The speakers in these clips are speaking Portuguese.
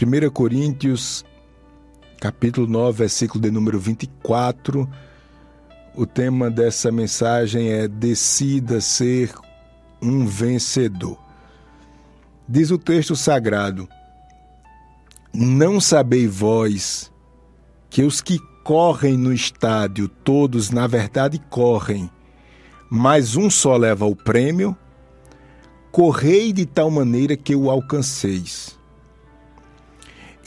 1 Coríntios, capítulo 9, versículo de número 24. O tema dessa mensagem é Decida ser um vencedor. Diz o texto sagrado: Não sabeis vós que os que correm no estádio, todos na verdade correm, mas um só leva o prêmio? Correi de tal maneira que o alcanceis.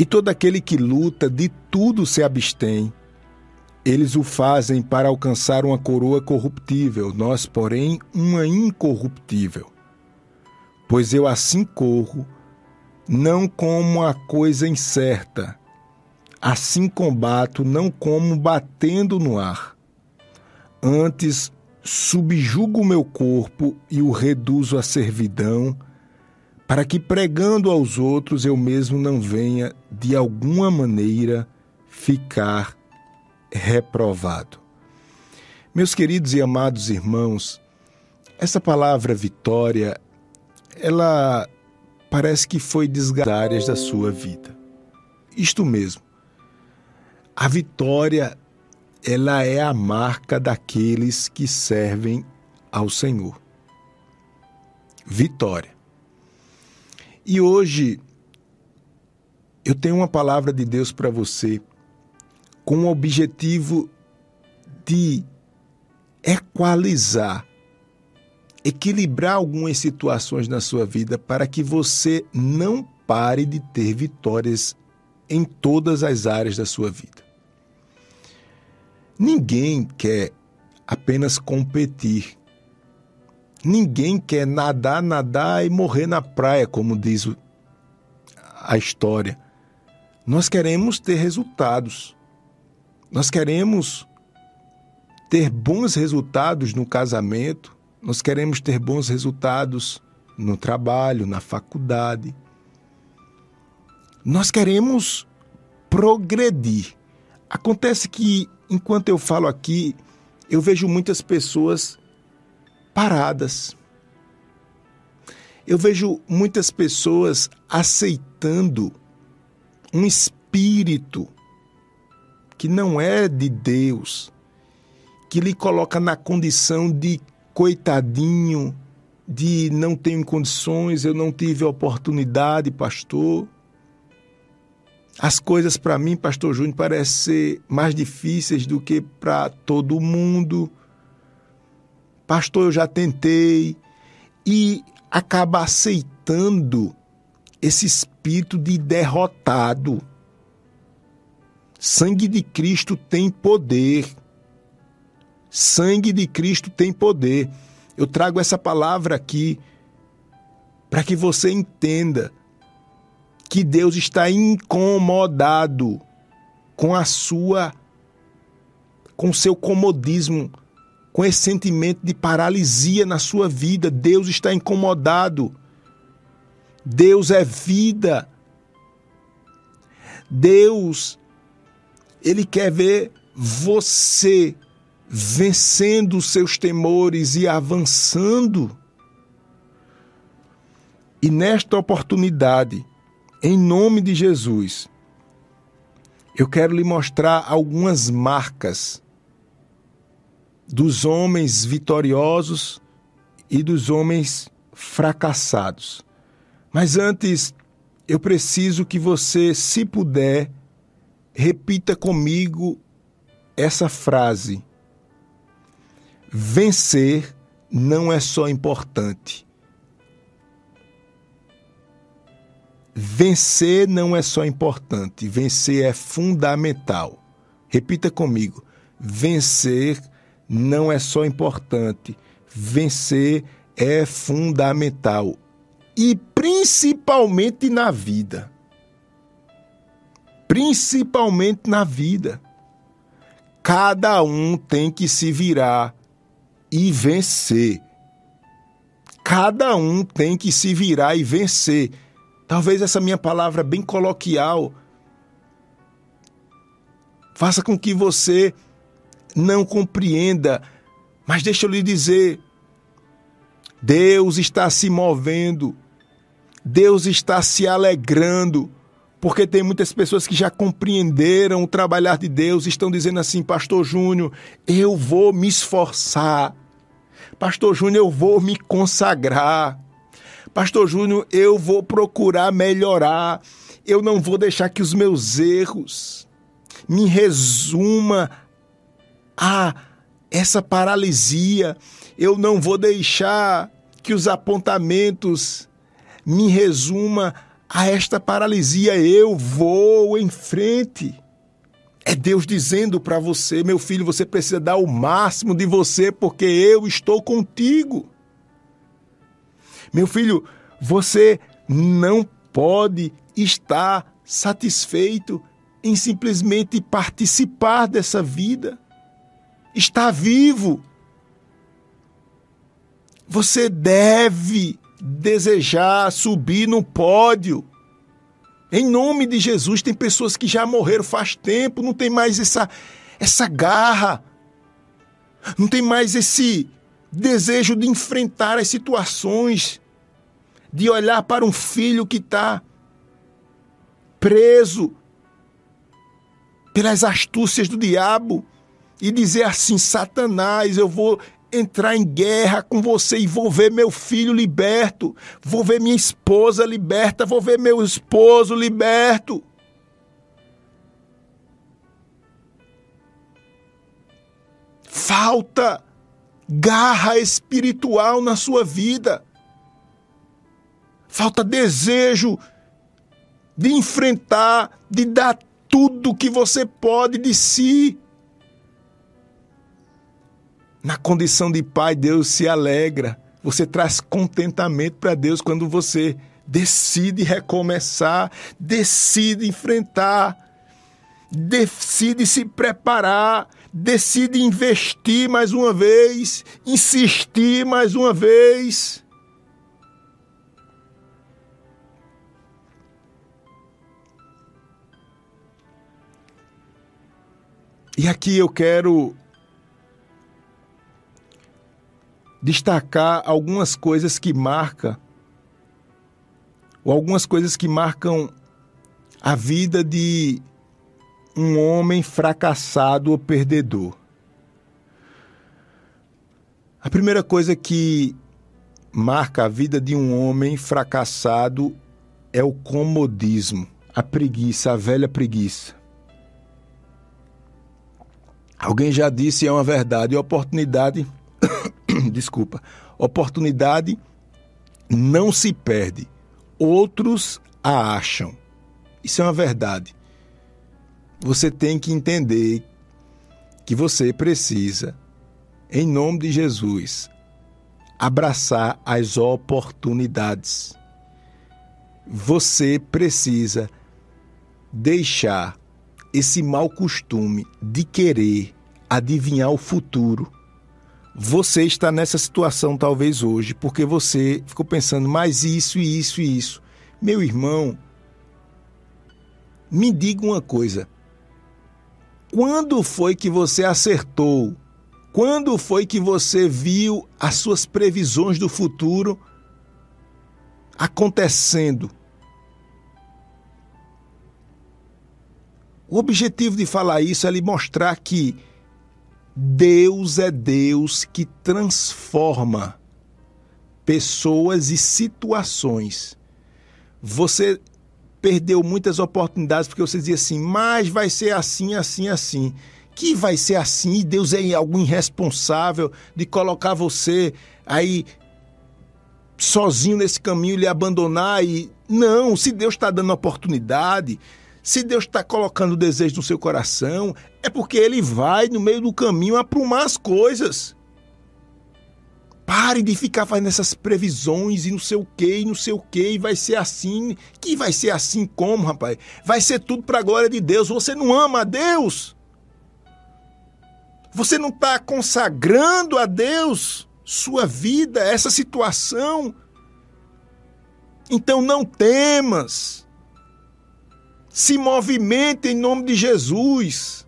E todo aquele que luta de tudo se abstém. Eles o fazem para alcançar uma coroa corruptível, nós, porém, uma incorruptível. Pois eu assim corro, não como a coisa incerta, assim combato, não como batendo no ar. Antes subjugo o meu corpo e o reduzo à servidão para que pregando aos outros eu mesmo não venha, de alguma maneira, ficar reprovado. Meus queridos e amados irmãos, essa palavra vitória, ela parece que foi desgastada da sua vida. Isto mesmo. A vitória, ela é a marca daqueles que servem ao Senhor. Vitória. E hoje eu tenho uma palavra de Deus para você com o objetivo de equalizar, equilibrar algumas situações na sua vida para que você não pare de ter vitórias em todas as áreas da sua vida. Ninguém quer apenas competir. Ninguém quer nadar, nadar e morrer na praia, como diz a história. Nós queremos ter resultados. Nós queremos ter bons resultados no casamento, nós queremos ter bons resultados no trabalho, na faculdade. Nós queremos progredir. Acontece que, enquanto eu falo aqui, eu vejo muitas pessoas paradas. Eu vejo muitas pessoas aceitando um espírito que não é de Deus, que lhe coloca na condição de coitadinho, de não tenho condições, eu não tive oportunidade, pastor. As coisas para mim, pastor Júnior, parecem ser mais difíceis do que para todo mundo pastor, eu já tentei, e acaba aceitando esse espírito de derrotado. Sangue de Cristo tem poder. Sangue de Cristo tem poder. Eu trago essa palavra aqui para que você entenda que Deus está incomodado com a sua com seu comodismo com esse sentimento de paralisia na sua vida. Deus está incomodado. Deus é vida. Deus, Ele quer ver você vencendo os seus temores e avançando. E nesta oportunidade, em nome de Jesus, eu quero lhe mostrar algumas marcas dos homens vitoriosos e dos homens fracassados. Mas antes, eu preciso que você, se puder, repita comigo essa frase. Vencer não é só importante. Vencer não é só importante, vencer é fundamental. Repita comigo. Vencer não é só importante, vencer é fundamental. E principalmente na vida. Principalmente na vida. Cada um tem que se virar e vencer. Cada um tem que se virar e vencer. Talvez essa minha palavra bem coloquial faça com que você não compreenda, mas deixa eu lhe dizer: Deus está se movendo, Deus está se alegrando Porque tem muitas pessoas que já compreenderam o trabalhar de Deus, estão dizendo assim, Pastor Júnior, eu vou me esforçar. Pastor Júnior, eu vou me consagrar. Pastor Júnior, eu vou procurar melhorar. Eu não vou deixar que os meus erros me resuma a essa paralisia. Eu não vou deixar que os apontamentos me resuma a esta paralisia. Eu vou em frente. É Deus dizendo para você, meu filho, você precisa dar o máximo de você porque eu estou contigo. Meu filho, você não pode estar satisfeito em simplesmente participar dessa vida. Está vivo. Você deve desejar subir no pódio. Em nome de Jesus, tem pessoas que já morreram faz tempo, não tem mais essa, essa garra, não tem mais esse desejo de enfrentar as situações, de olhar para um filho que está preso pelas astúcias do diabo e dizer assim: Satanás, eu vou entrar em guerra com você e vou ver meu filho liberto, vou ver minha esposa liberta, vou ver meu esposo liberto. Falta garra espiritual na sua vida. Falta desejo de enfrentar, de dar tudo que você pode de si. Na condição de pai, Deus se alegra. Você traz contentamento para Deus quando você decide recomeçar, decide enfrentar, decide se preparar, decide investir mais uma vez, insistir mais uma vez. E aqui eu quero destacar algumas coisas que marcam, ou algumas coisas que marcam a vida de um homem fracassado ou perdedor. A primeira coisa que marca a vida de um homem fracassado é o comodismo, a preguiça, a velha preguiça. Alguém já disse, é uma verdade, oportunidade desculpa, oportunidade não se perde, outros a acham. Isso é uma verdade. Você tem que entender que você precisa, em nome de Jesus, abraçar as oportunidades. Você precisa deixar esse mau costume de querer adivinhar o futuro você está nessa situação talvez hoje porque você ficou pensando mais isso e isso e isso. Meu irmão, me diga uma coisa. Quando foi que você acertou? Quando foi que você viu as suas previsões do futuro acontecendo? O objetivo de falar isso é lhe mostrar que Deus é Deus que transforma pessoas e situações. Você perdeu muitas oportunidades porque você dizia assim, mas vai ser assim, assim, assim. Que vai ser assim e Deus é algo irresponsável de colocar você aí sozinho nesse caminho, lhe abandonar e. Não, se Deus está dando oportunidade, se Deus está colocando o desejo no seu coração, é porque Ele vai no meio do caminho aprumar as coisas. Pare de ficar fazendo essas previsões e não sei o que, e não sei o que, e vai ser assim. Que vai ser assim como, rapaz? Vai ser tudo para a glória de Deus. Você não ama a Deus? Você não está consagrando a Deus sua vida, essa situação? Então não temas. Se movimenta em nome de Jesus.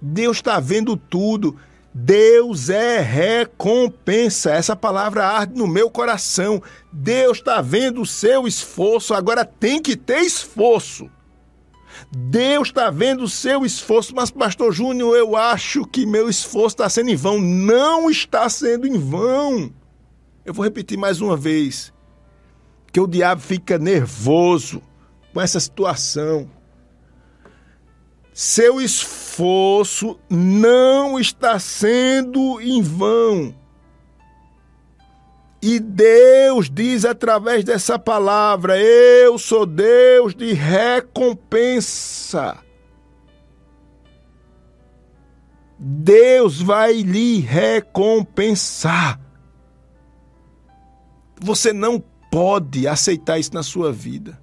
Deus está vendo tudo. Deus é recompensa. Essa palavra arde no meu coração. Deus está vendo o seu esforço, agora tem que ter esforço. Deus está vendo o seu esforço, mas, Pastor Júnior, eu acho que meu esforço está sendo em vão. Não está sendo em vão. Eu vou repetir mais uma vez: que o diabo fica nervoso com essa situação. Seu esforço não está sendo em vão. E Deus diz através dessa palavra: Eu sou Deus de recompensa. Deus vai lhe recompensar. Você não pode aceitar isso na sua vida.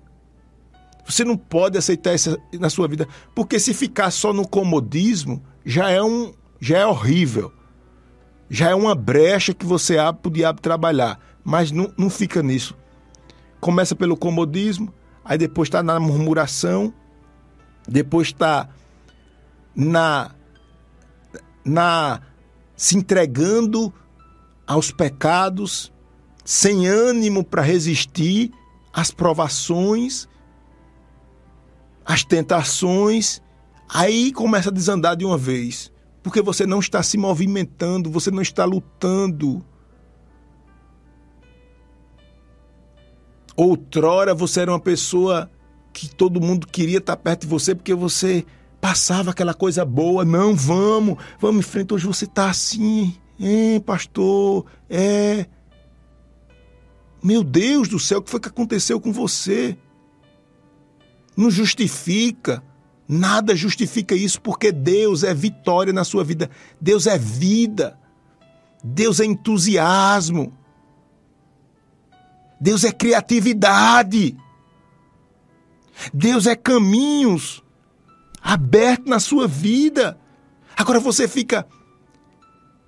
Você não pode aceitar isso na sua vida, porque se ficar só no comodismo, já é um já é horrível já é uma brecha que você abre para o diabo trabalhar. Mas não, não fica nisso. Começa pelo comodismo, aí depois está na murmuração, depois está na, na se entregando aos pecados, sem ânimo para resistir às provações, às tentações, aí começa a desandar de uma vez porque você não está se movimentando, você não está lutando. Outrora você era uma pessoa que todo mundo queria estar perto de você porque você passava aquela coisa boa. Não, vamos, vamos em frente. Hoje você está assim, hein, pastor? É. Meu Deus do céu, o que foi que aconteceu com você? Não justifica. Nada justifica isso porque Deus é vitória na sua vida. Deus é vida. Deus é entusiasmo. Deus é criatividade. Deus é caminhos abertos na sua vida. Agora você fica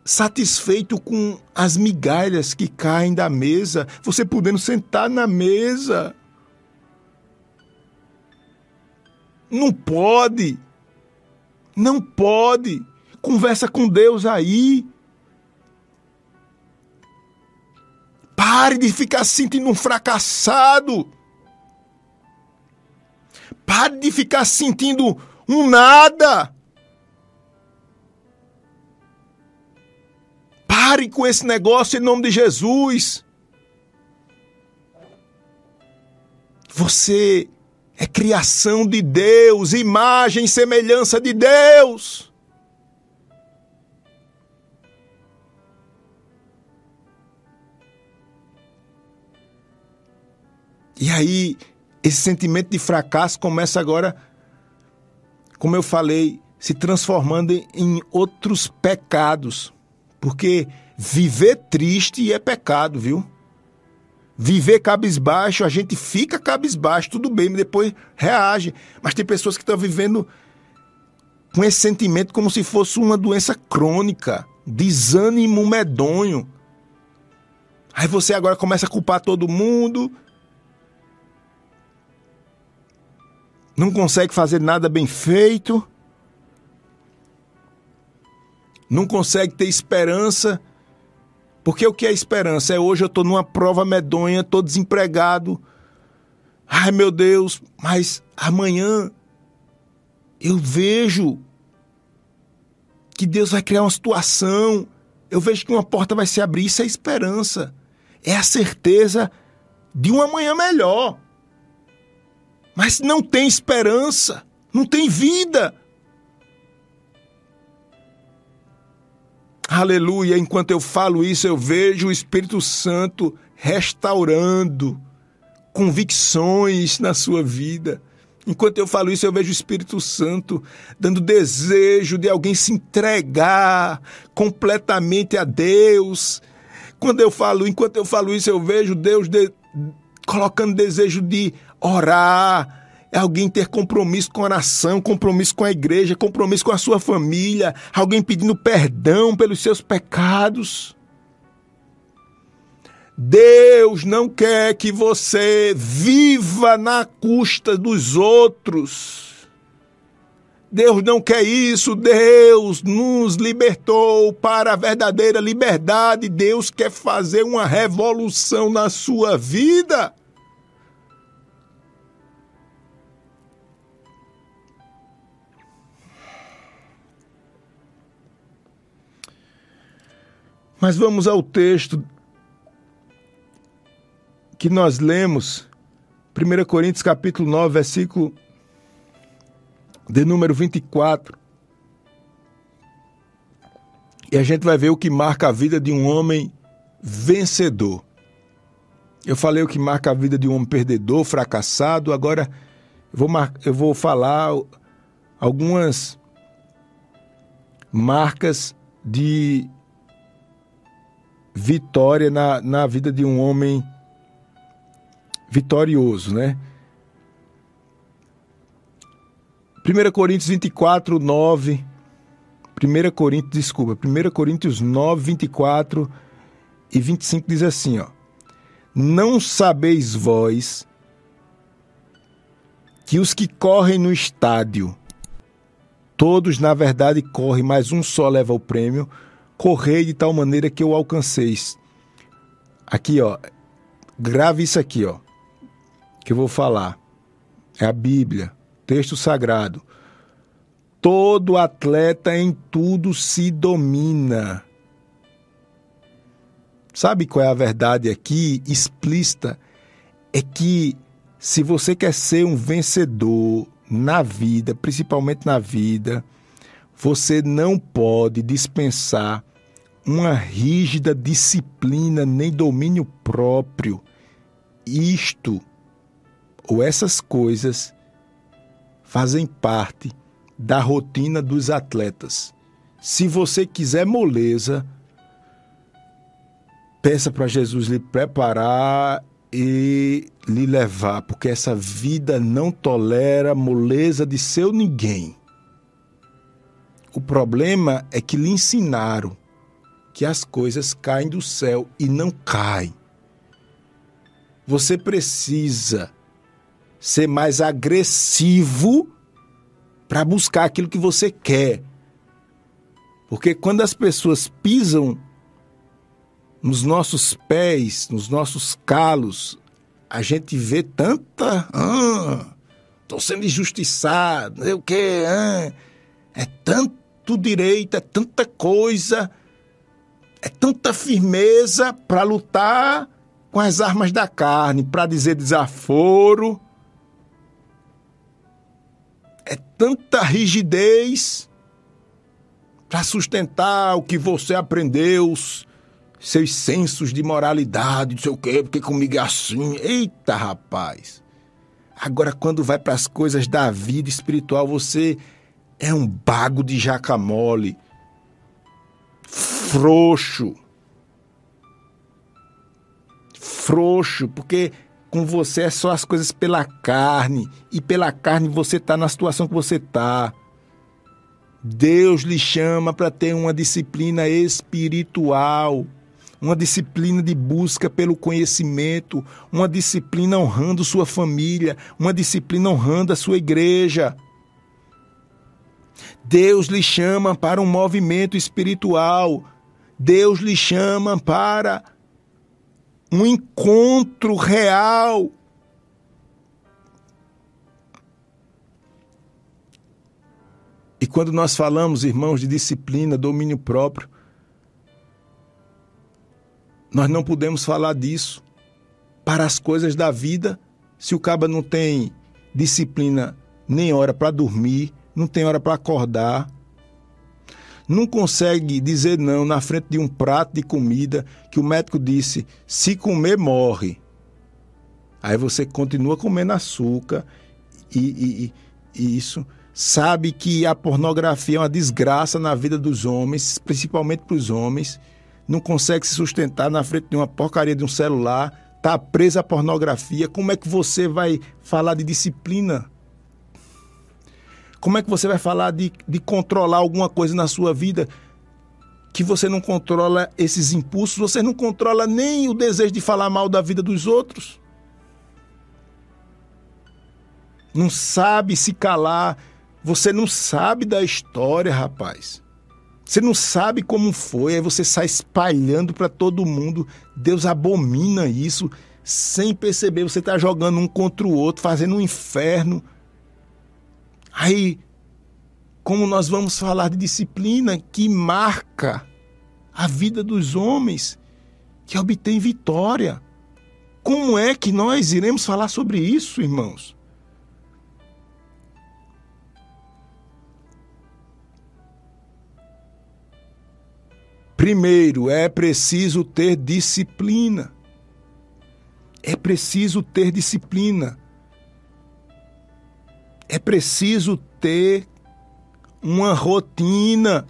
satisfeito com as migalhas que caem da mesa, você podendo sentar na mesa Não pode. Não pode. Conversa com Deus aí. Pare de ficar se sentindo um fracassado. Pare de ficar sentindo um nada. Pare com esse negócio em nome de Jesus. Você é criação de Deus, imagem e semelhança de Deus. E aí, esse sentimento de fracasso começa agora, como eu falei, se transformando em outros pecados. Porque viver triste é pecado, viu? Viver cabisbaixo, a gente fica cabisbaixo, tudo bem, mas depois reage. Mas tem pessoas que estão vivendo com esse sentimento como se fosse uma doença crônica, desânimo medonho. Aí você agora começa a culpar todo mundo. Não consegue fazer nada bem feito. Não consegue ter esperança porque o que é esperança? É hoje eu estou numa prova medonha, estou desempregado. Ai meu Deus, mas amanhã eu vejo que Deus vai criar uma situação, eu vejo que uma porta vai se abrir. Isso é esperança. É a certeza de um amanhã melhor. Mas não tem esperança, não tem vida, Aleluia. Enquanto eu falo isso, eu vejo o Espírito Santo restaurando convicções na sua vida. Enquanto eu falo isso, eu vejo o Espírito Santo dando desejo de alguém se entregar completamente a Deus. Quando eu falo, enquanto eu falo isso, eu vejo Deus de, colocando desejo de orar, é alguém ter compromisso com a nação, compromisso com a igreja, compromisso com a sua família, alguém pedindo perdão pelos seus pecados. Deus não quer que você viva na custa dos outros. Deus não quer isso, Deus nos libertou para a verdadeira liberdade. Deus quer fazer uma revolução na sua vida. Mas vamos ao texto que nós lemos, 1 Coríntios capítulo 9, versículo de número 24. E a gente vai ver o que marca a vida de um homem vencedor. Eu falei o que marca a vida de um homem perdedor, fracassado. Agora eu vou, mar... eu vou falar algumas marcas de vitória na, na vida de um homem vitorioso, né? 1 Coríntios 24, 9. 1 Coríntios, desculpa, 1 Coríntios 9, 24 e 25 diz assim, ó. Não sabeis vós que os que correm no estádio, todos na verdade correm, mas um só leva o prêmio, correi de tal maneira que o alcanceis. Aqui, ó, grave isso aqui, ó, que eu vou falar. É a Bíblia texto sagrado. Todo atleta em tudo se domina. Sabe qual é a verdade aqui, explícita? É que se você quer ser um vencedor na vida, principalmente na vida, você não pode dispensar uma rígida disciplina nem domínio próprio. Isto ou essas coisas fazem parte da rotina dos atletas. Se você quiser moleza, peça para Jesus lhe preparar e lhe levar, porque essa vida não tolera moleza de seu ninguém. O problema é que lhe ensinaram que as coisas caem do céu e não caem. Você precisa ser mais agressivo para buscar aquilo que você quer. Porque quando as pessoas pisam nos nossos pés, nos nossos calos, a gente vê tanta. Ah, tô sendo injustiçado, não sei o quê. Ah, é tanto direito, é tanta coisa, é tanta firmeza para lutar com as armas da carne, para dizer desaforo é tanta rigidez para sustentar o que você aprendeu, seus sensos de moralidade, não sei o quê, porque comigo é assim. Eita, rapaz! Agora, quando vai para as coisas da vida espiritual, você é um bago de jacamole, frouxo. Frouxo, porque com você é só as coisas pela carne, e pela carne você está na situação que você está. Deus lhe chama para ter uma disciplina espiritual, uma disciplina de busca pelo conhecimento, uma disciplina honrando sua família, uma disciplina honrando a sua igreja. Deus lhe chama para um movimento espiritual. Deus lhe chama para um encontro real. E quando nós falamos, irmãos, de disciplina, domínio próprio, nós não podemos falar disso para as coisas da vida se o caba não tem disciplina nem hora para dormir, não tem hora para acordar, não consegue dizer não na frente de um prato de comida que o médico disse: se comer, morre. Aí você continua comendo açúcar e, e, e isso. Sabe que a pornografia é uma desgraça na vida dos homens, principalmente para os homens. Não consegue se sustentar na frente de uma porcaria de um celular, tá presa à pornografia. Como é que você vai falar de disciplina? Como é que você vai falar de, de controlar alguma coisa na sua vida que você não controla esses impulsos, você não controla nem o desejo de falar mal da vida dos outros? Não sabe se calar Você não sabe da história, rapaz. Você não sabe como foi, aí você sai espalhando para todo mundo. Deus abomina isso sem perceber. Você está jogando um contra o outro, fazendo um inferno. Aí, como nós vamos falar de disciplina que marca a vida dos homens, que obtém vitória. Como é que nós iremos falar sobre isso, irmãos? Primeiro, é preciso ter disciplina. É preciso ter disciplina. Preciso ter uma rotina.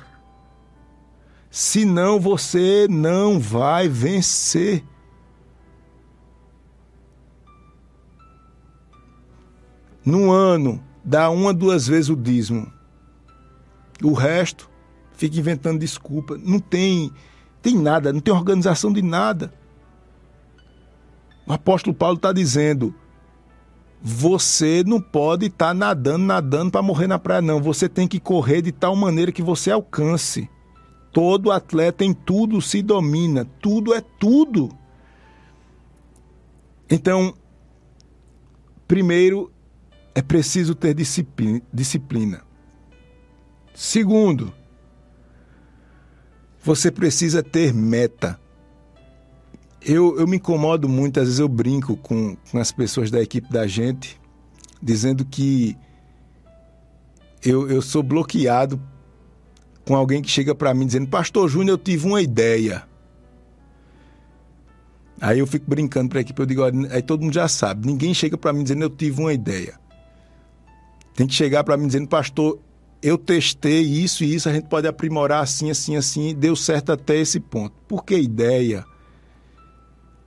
Senão você não vai vencer. No ano, dá uma, duas vezes o dízimo. O resto fica inventando desculpa. Não tem, tem nada, não tem organização de nada. O apóstolo Paulo está dizendo: você não pode estar tá nadando, nadando para morrer na praia, não. Você tem que correr de tal maneira que você alcance. Todo atleta em tudo se domina, tudo é tudo. Então, primeiro, é preciso ter disciplina. Segundo, você precisa ter meta. Eu, eu me incomodo muito, às vezes eu brinco com, com as pessoas da equipe da gente, dizendo que eu, eu sou bloqueado com alguém que chega para mim dizendo: Pastor Júnior, eu tive uma ideia. Aí eu fico brincando para a equipe, eu digo: aí todo mundo já sabe, ninguém chega para mim dizendo: Eu tive uma ideia. Tem que chegar para mim dizendo: Pastor, eu testei isso e isso, a gente pode aprimorar assim, assim, assim, deu certo até esse ponto. Porque ideia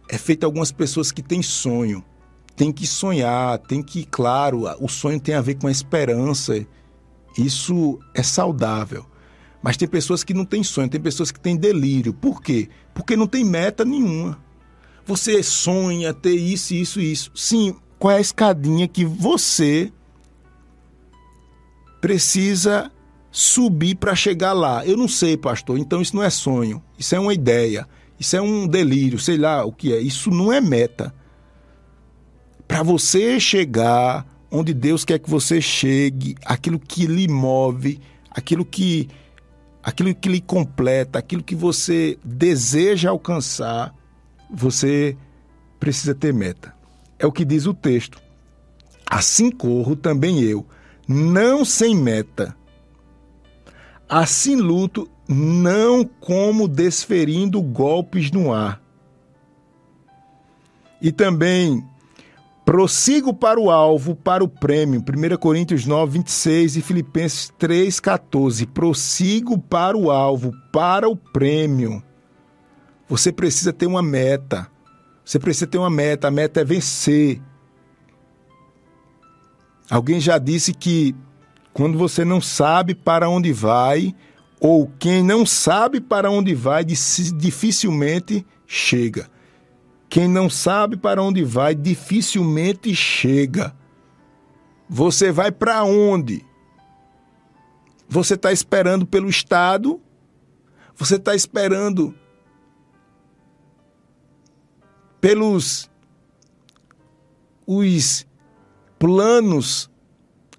é feita algumas pessoas que têm sonho, tem que sonhar, tem que, claro, o sonho tem a ver com a esperança. Isso é saudável. Mas tem pessoas que não têm sonho, tem pessoas que têm delírio. Por quê? Porque não tem meta nenhuma. Você sonha ter isso, isso, isso. Sim, qual é a escadinha que você precisa subir para chegar lá. Eu não sei, pastor. Então isso não é sonho. Isso é uma ideia. Isso é um delírio, sei lá o que é. Isso não é meta. Para você chegar onde Deus quer que você chegue, aquilo que lhe move, aquilo que aquilo que lhe completa, aquilo que você deseja alcançar, você precisa ter meta. É o que diz o texto. Assim corro também eu não sem meta. Assim luto, não como desferindo golpes no ar. E também prossigo para o alvo, para o prêmio. 1 Coríntios 9, 26 e Filipenses 3, 14. Prossigo para o alvo, para o prêmio. Você precisa ter uma meta. Você precisa ter uma meta. A meta é vencer. Alguém já disse que quando você não sabe para onde vai, ou quem não sabe para onde vai, dificilmente chega. Quem não sabe para onde vai, dificilmente chega. Você vai para onde? Você está esperando pelo Estado? Você está esperando pelos os planos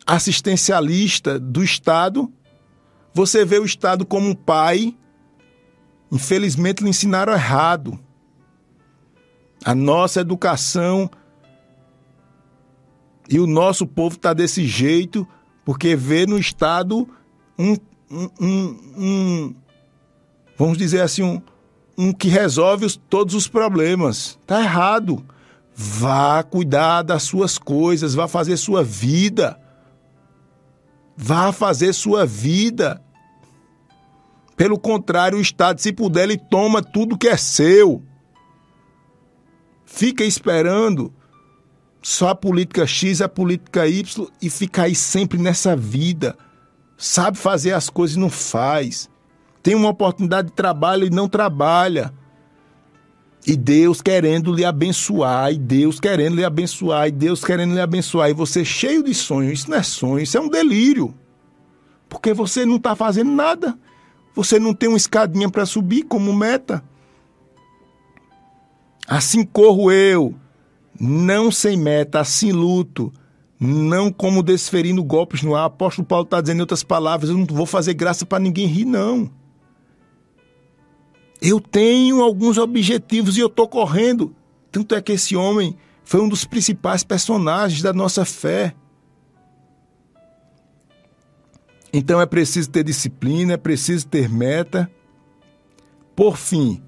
assistencialistas do Estado. Você vê o Estado como um pai. Infelizmente, lhe ensinaram errado. A nossa educação e o nosso povo está desse jeito porque vê no Estado um, um, um, um vamos dizer assim, um, um que resolve os, todos os problemas. Está errado. Vá cuidar das suas coisas, vá fazer sua vida. Vá fazer sua vida. Pelo contrário, o Estado, se puder, ele toma tudo que é seu. Fica esperando só a política X, a política Y e fica aí sempre nessa vida. Sabe fazer as coisas e não faz. Tem uma oportunidade de trabalho e não trabalha. E Deus querendo lhe abençoar, e Deus querendo lhe abençoar, e Deus querendo lhe abençoar, e você cheio de sonhos. Isso não é sonho, isso é um delírio. Porque você não está fazendo nada. Você não tem uma escadinha para subir como meta. Assim corro eu, não sem meta, assim luto, não como desferindo golpes no ar. O apóstolo Paulo está dizendo em outras palavras: eu não vou fazer graça para ninguém rir, não. Eu tenho alguns objetivos e eu estou correndo. Tanto é que esse homem foi um dos principais personagens da nossa fé. Então é preciso ter disciplina, é preciso ter meta. Por fim,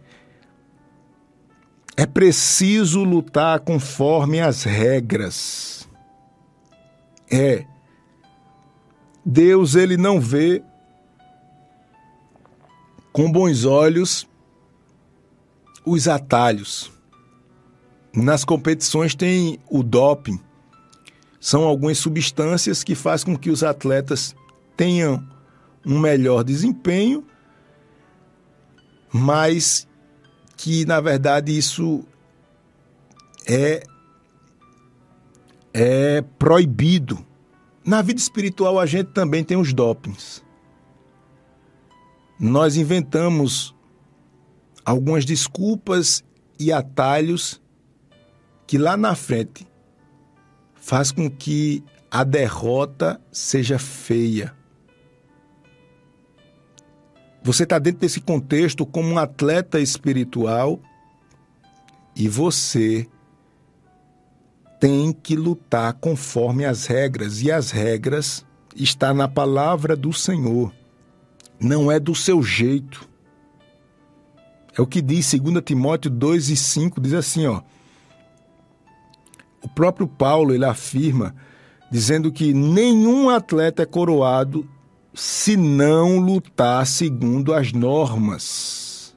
é preciso lutar conforme as regras. É. Deus ele não vê com bons olhos os atalhos. Nas competições tem o doping. São algumas substâncias que fazem com que os atletas tenham um melhor desempenho, mas que na verdade isso é é proibido. Na vida espiritual a gente também tem os dopings. Nós inventamos algumas desculpas e atalhos que lá na frente faz com que a derrota seja feia. Você está dentro desse contexto como um atleta espiritual e você tem que lutar conforme as regras e as regras está na palavra do Senhor. Não é do seu jeito. É o que diz 2 Timóteo 2 e 5, diz assim, ó. O próprio Paulo ele afirma dizendo que nenhum atleta é coroado se não lutar segundo as normas.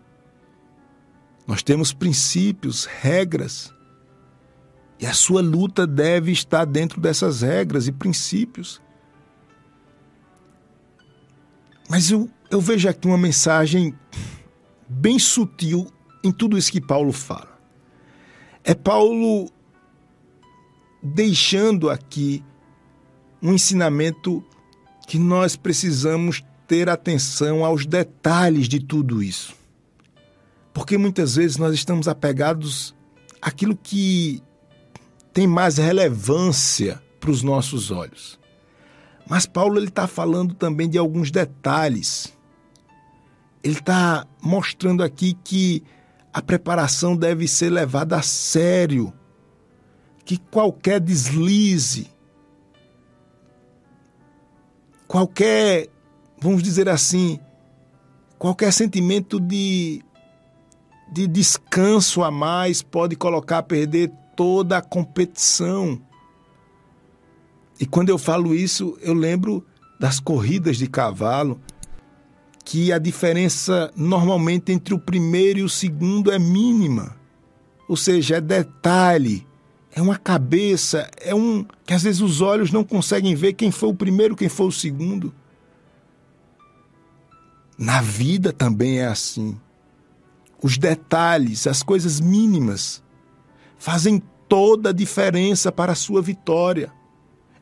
Nós temos princípios, regras, e a sua luta deve estar dentro dessas regras e princípios. Mas eu, eu vejo aqui uma mensagem bem sutil em tudo isso que Paulo fala. É Paulo deixando aqui um ensinamento que nós precisamos ter atenção aos detalhes de tudo isso. Porque muitas vezes nós estamos apegados àquilo que tem mais relevância para os nossos olhos. Mas Paulo está falando também de alguns detalhes. Ele está mostrando aqui que a preparação deve ser levada a sério, que qualquer deslize, qualquer, vamos dizer assim, qualquer sentimento de, de descanso a mais pode colocar a perder toda a competição. E quando eu falo isso, eu lembro das corridas de cavalo, que a diferença normalmente entre o primeiro e o segundo é mínima. Ou seja, é detalhe, é uma cabeça, é um que às vezes os olhos não conseguem ver quem foi o primeiro, quem foi o segundo. Na vida também é assim. Os detalhes, as coisas mínimas, fazem toda a diferença para a sua vitória.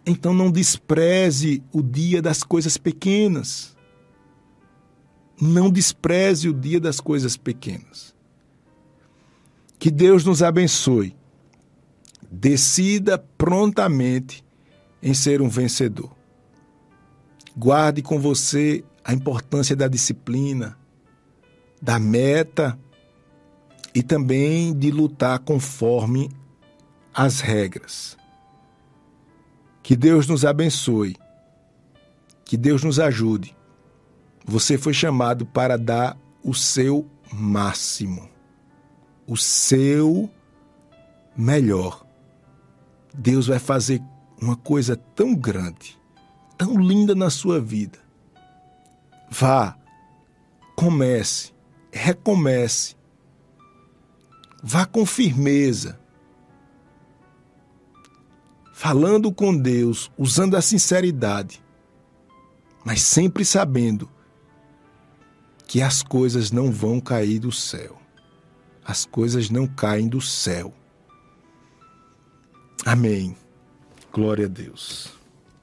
Então não despreze o dia das coisas pequenas. Não despreze o dia das coisas pequenas. Que Deus nos abençoe Decida prontamente em ser um vencedor. Guarde com você a importância da disciplina, da meta e também de lutar conforme as regras. Que Deus nos abençoe. Que Deus nos ajude. Você foi chamado para dar o seu máximo, o seu melhor. Deus vai fazer uma coisa tão grande, tão linda na sua vida. Vá, comece, recomece. Vá com firmeza. Falando com Deus, usando a sinceridade, mas sempre sabendo que as coisas não vão cair do céu. As coisas não caem do céu. Amém. Glória a Deus.